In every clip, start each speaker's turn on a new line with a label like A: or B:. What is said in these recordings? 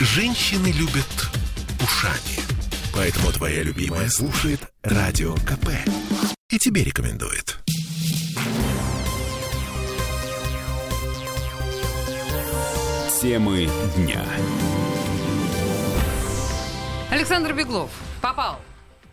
A: Женщины любят ушами. Поэтому твоя любимая слушает Радио КП. И тебе рекомендует.
B: Темы дня.
C: Александр Беглов попал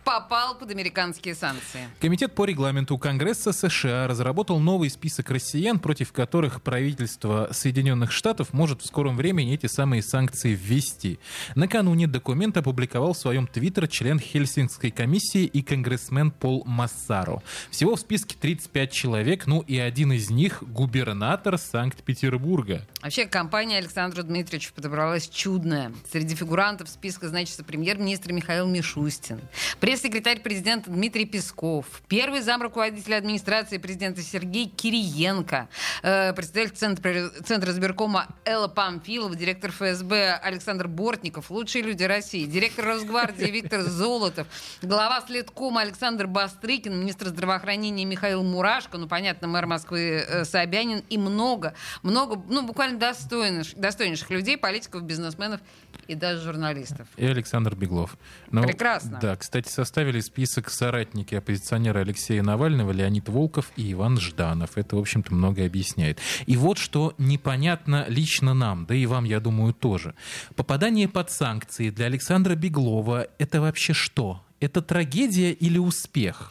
C: попал под американские санкции.
D: Комитет по регламенту Конгресса США разработал новый список россиян, против которых правительство Соединенных Штатов может в скором времени эти самые санкции ввести. Накануне документ опубликовал в своем твиттер член Хельсинкской комиссии и конгрессмен Пол Массаро. Всего в списке 35 человек, ну и один из них губернатор Санкт-Петербурга.
C: Вообще компания Александра Дмитриевича подобралась чудная. Среди фигурантов списка значится премьер-министр Михаил Мишустин, пресс-секретарь президента Дмитрий Песков, первый зам руководителя администрации президента Сергей Кириенко, э, председатель Центра, Центра избиркома Элла Памфилова, директор ФСБ Александр Бортников, лучшие люди России, директор Росгвардии Виктор Золотов, глава следкома Александр Бастрыкин, министр здравоохранения Михаил Мурашко, ну, понятно, мэр Москвы э, Собянин и много, много, ну, буквально достойнейших, достойнейших людей, политиков, бизнесменов и даже журналистов.
D: И Александр Беглов.
C: Но, Прекрасно.
D: Да, кстати, составили список соратники оппозиционера Алексея Навального, Леонид Волков и Иван Жданов. Это, в общем-то, многое объясняет. И вот что непонятно лично нам, да и вам, я думаю, тоже. Попадание под санкции для Александра Беглова — это вообще что? Это трагедия или успех?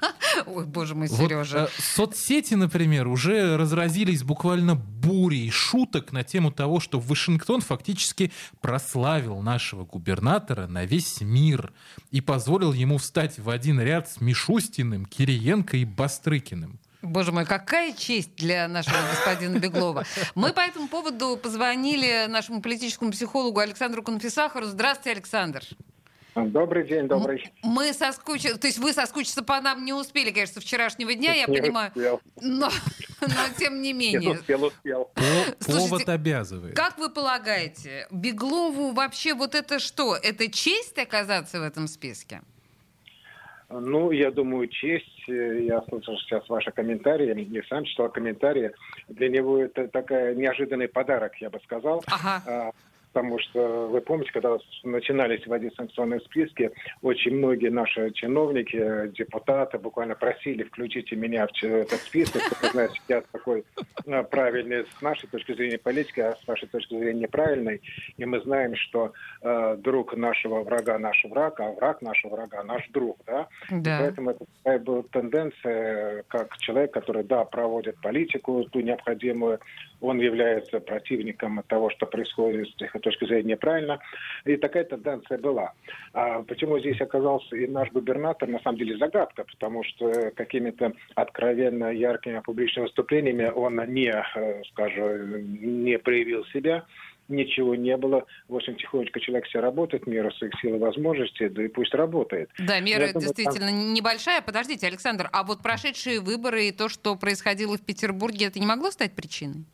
C: Ой, боже мой, Сережа. Вот,
D: э, соцсети, например, уже разразились буквально бурей шуток на тему того, что Вашингтон фактически прославил нашего губернатора на весь мир и позволил ему встать в один ряд с Мишустиным, Кириенко и Бастрыкиным.
C: Боже мой, какая честь для нашего господина Беглова. Мы по этому поводу позвонили нашему политическому психологу Александру Конфисахару. Здравствуйте, Александр.
E: Добрый день, добрый.
C: Мы соскучились, то есть вы соскучиться по нам не успели, конечно, вчерашнего дня, я не понимаю. Успел. Но, но тем не менее.
E: успел, успел.
D: Слушайте, Повод обязывает.
C: Как вы полагаете, Беглову вообще вот это что? Это честь оказаться в этом списке?
E: Ну, я думаю, честь. Я слышал сейчас ваши комментарии, и сам читал комментарии. Для него это такой неожиданный подарок, я бы сказал.
C: Ага.
E: Потому что вы помните, когда начинались вводить санкционные списки, очень многие наши чиновники, депутаты буквально просили включите меня в этот список, чтобы знать, я такой э, правильный с нашей точки зрения политики, а с вашей точки зрения неправильный. И мы знаем, что э, друг нашего врага наш враг, а враг нашего врага наш друг, да?
C: да.
E: поэтому это такая была тенденция, как человек, который, да, проводит политику, ту необходимую, он является противником того, что происходит с точки зрения правильно. И такая тенденция была. А почему здесь оказался и наш губернатор, на самом деле загадка, потому что какими-то откровенно яркими публичными выступлениями он не, э, скажем, не проявил себя ничего не было. В общем, тихонечко человек все работает, мера своих сил и возможностей, да и пусть работает.
C: Да, мера думаю, действительно там... небольшая. Подождите, Александр, а вот прошедшие выборы и то, что происходило в Петербурге, это не могло стать причиной?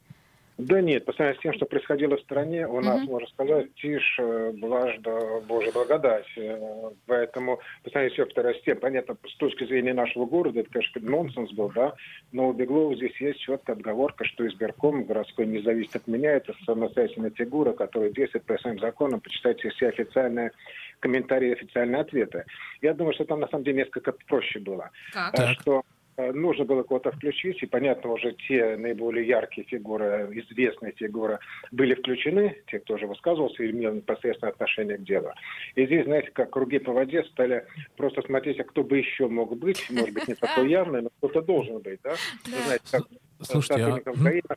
E: Да нет, по сравнению с тем, что происходило в стране, у нас, mm-hmm. можно сказать, тише, блажда, Божья благодать. Э, поэтому, по сравнению с тем, понятно, с точки зрения нашего города, это, конечно, нонсенс был, да, но у Беглова здесь есть четкая отговорка, что избирком городской не зависит от меня, это самостоятельная фигура, которая действует по своим законам, почитайте все официальные комментарии, официальные ответы. Я думаю, что там на самом деле несколько проще было.
C: Так. Э,
E: что нужно было кого-то включить, и, понятно, уже те наиболее яркие фигуры, известные фигуры были включены, те, кто уже высказывался и имел непосредственное отношение к делу. И здесь, знаете, как круги по воде стали просто смотреть, а кто бы еще мог быть, может быть, не такой явный, но кто-то должен быть, да? Вы знаете, как
D: Слушайте,
E: а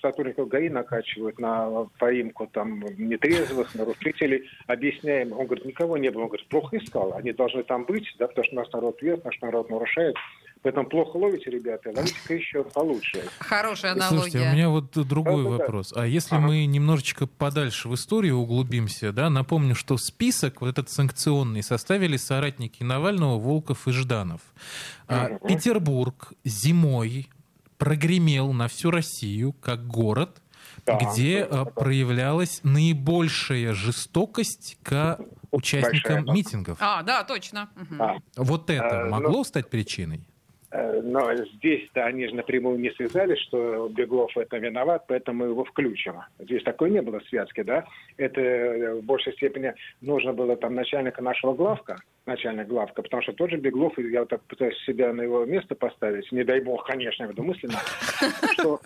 E: сотрудников ГАИ накачивают на поимку там нетрезвых, нарушителей, объясняем. Он говорит, никого не было. Он говорит, плохо искал. Они должны там быть, да, потому что наш народ вес, наш народ нарушает. Поэтому плохо ловите, ребята, ловите-ка еще получше.
C: Хорошая аналогия.
D: Слушайте, у меня вот другой да, вопрос. А если ага. мы немножечко подальше в историю углубимся, да, напомню, что список вот этот санкционный составили соратники Навального, Волков и Жданов. Ага. Петербург зимой прогремел на всю Россию как город, да, где да, проявлялась наибольшая жестокость к участникам Большая, митингов.
C: А, да, точно.
D: Угу. Вот это а, могло ну, стать причиной?
E: Э, но здесь-то они же напрямую не связались, что Беглов в этом виноват, поэтому его включим. Здесь такой не было связки, да? Это э, в большей степени нужно было там начальника нашего главка, начальник главка, потому что тот же Беглов, я вот так пытаюсь себя на его место поставить, не дай бог, конечно, я веду мысленно, что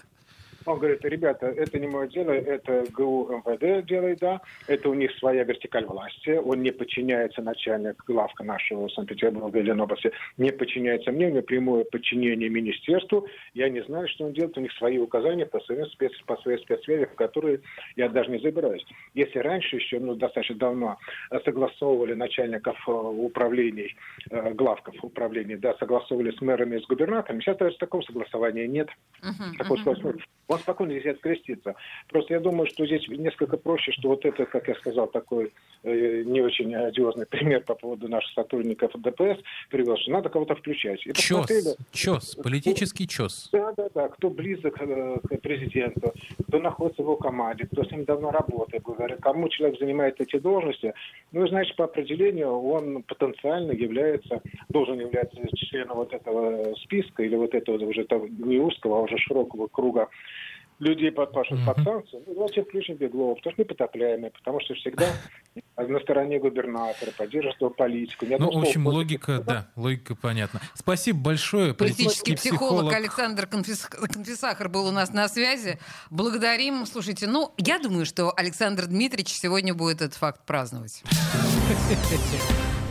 E: он говорит, ребята, это не мое дело, это ГУ МВД делает, да, это у них своя вертикаль власти, он не подчиняется начальник главка нашего Санкт-Петербурга или области, не подчиняется мне, у него прямое подчинение министерству, я не знаю, что он делает, у них свои указания по своим, спец, по своей спецсфере, в которые я даже не забираюсь. Если раньше еще, ну, достаточно давно согласовывали начальников э, управлений, э, главков управлений, да, согласовывали с мэрами и с губернаторами, сейчас даже такого согласования нет. Uh-huh, такого uh-huh он спокойно здесь открестится. Просто я думаю, что здесь несколько проще, что вот это, как я сказал, такой э, не очень одиозный пример по поводу наших сотрудников ДПС привел, что надо кого-то включать.
D: И чес, чес, политический чес.
E: Да, да, да, кто близок э, к президенту, кто находится в его команде, кто с ним давно работает, говорят, кому человек занимает эти должности, ну, значит, по определению он потенциально является, должен являться членом вот этого списка или вот этого уже не узкого, а уже широкого круга людей подпашут под санкции, ну, давайте включим Беглова, потому что непотопляемый, потому что всегда на стороне губернатора, поддерживает политику.
D: Ну, в общем, логика, да, логика понятна. Спасибо большое.
C: Политический психолог, психолог Александр Конфис... Конфисахар был у нас на связи. Благодарим. Слушайте, ну, я думаю, что Александр Дмитриевич сегодня будет этот факт праздновать.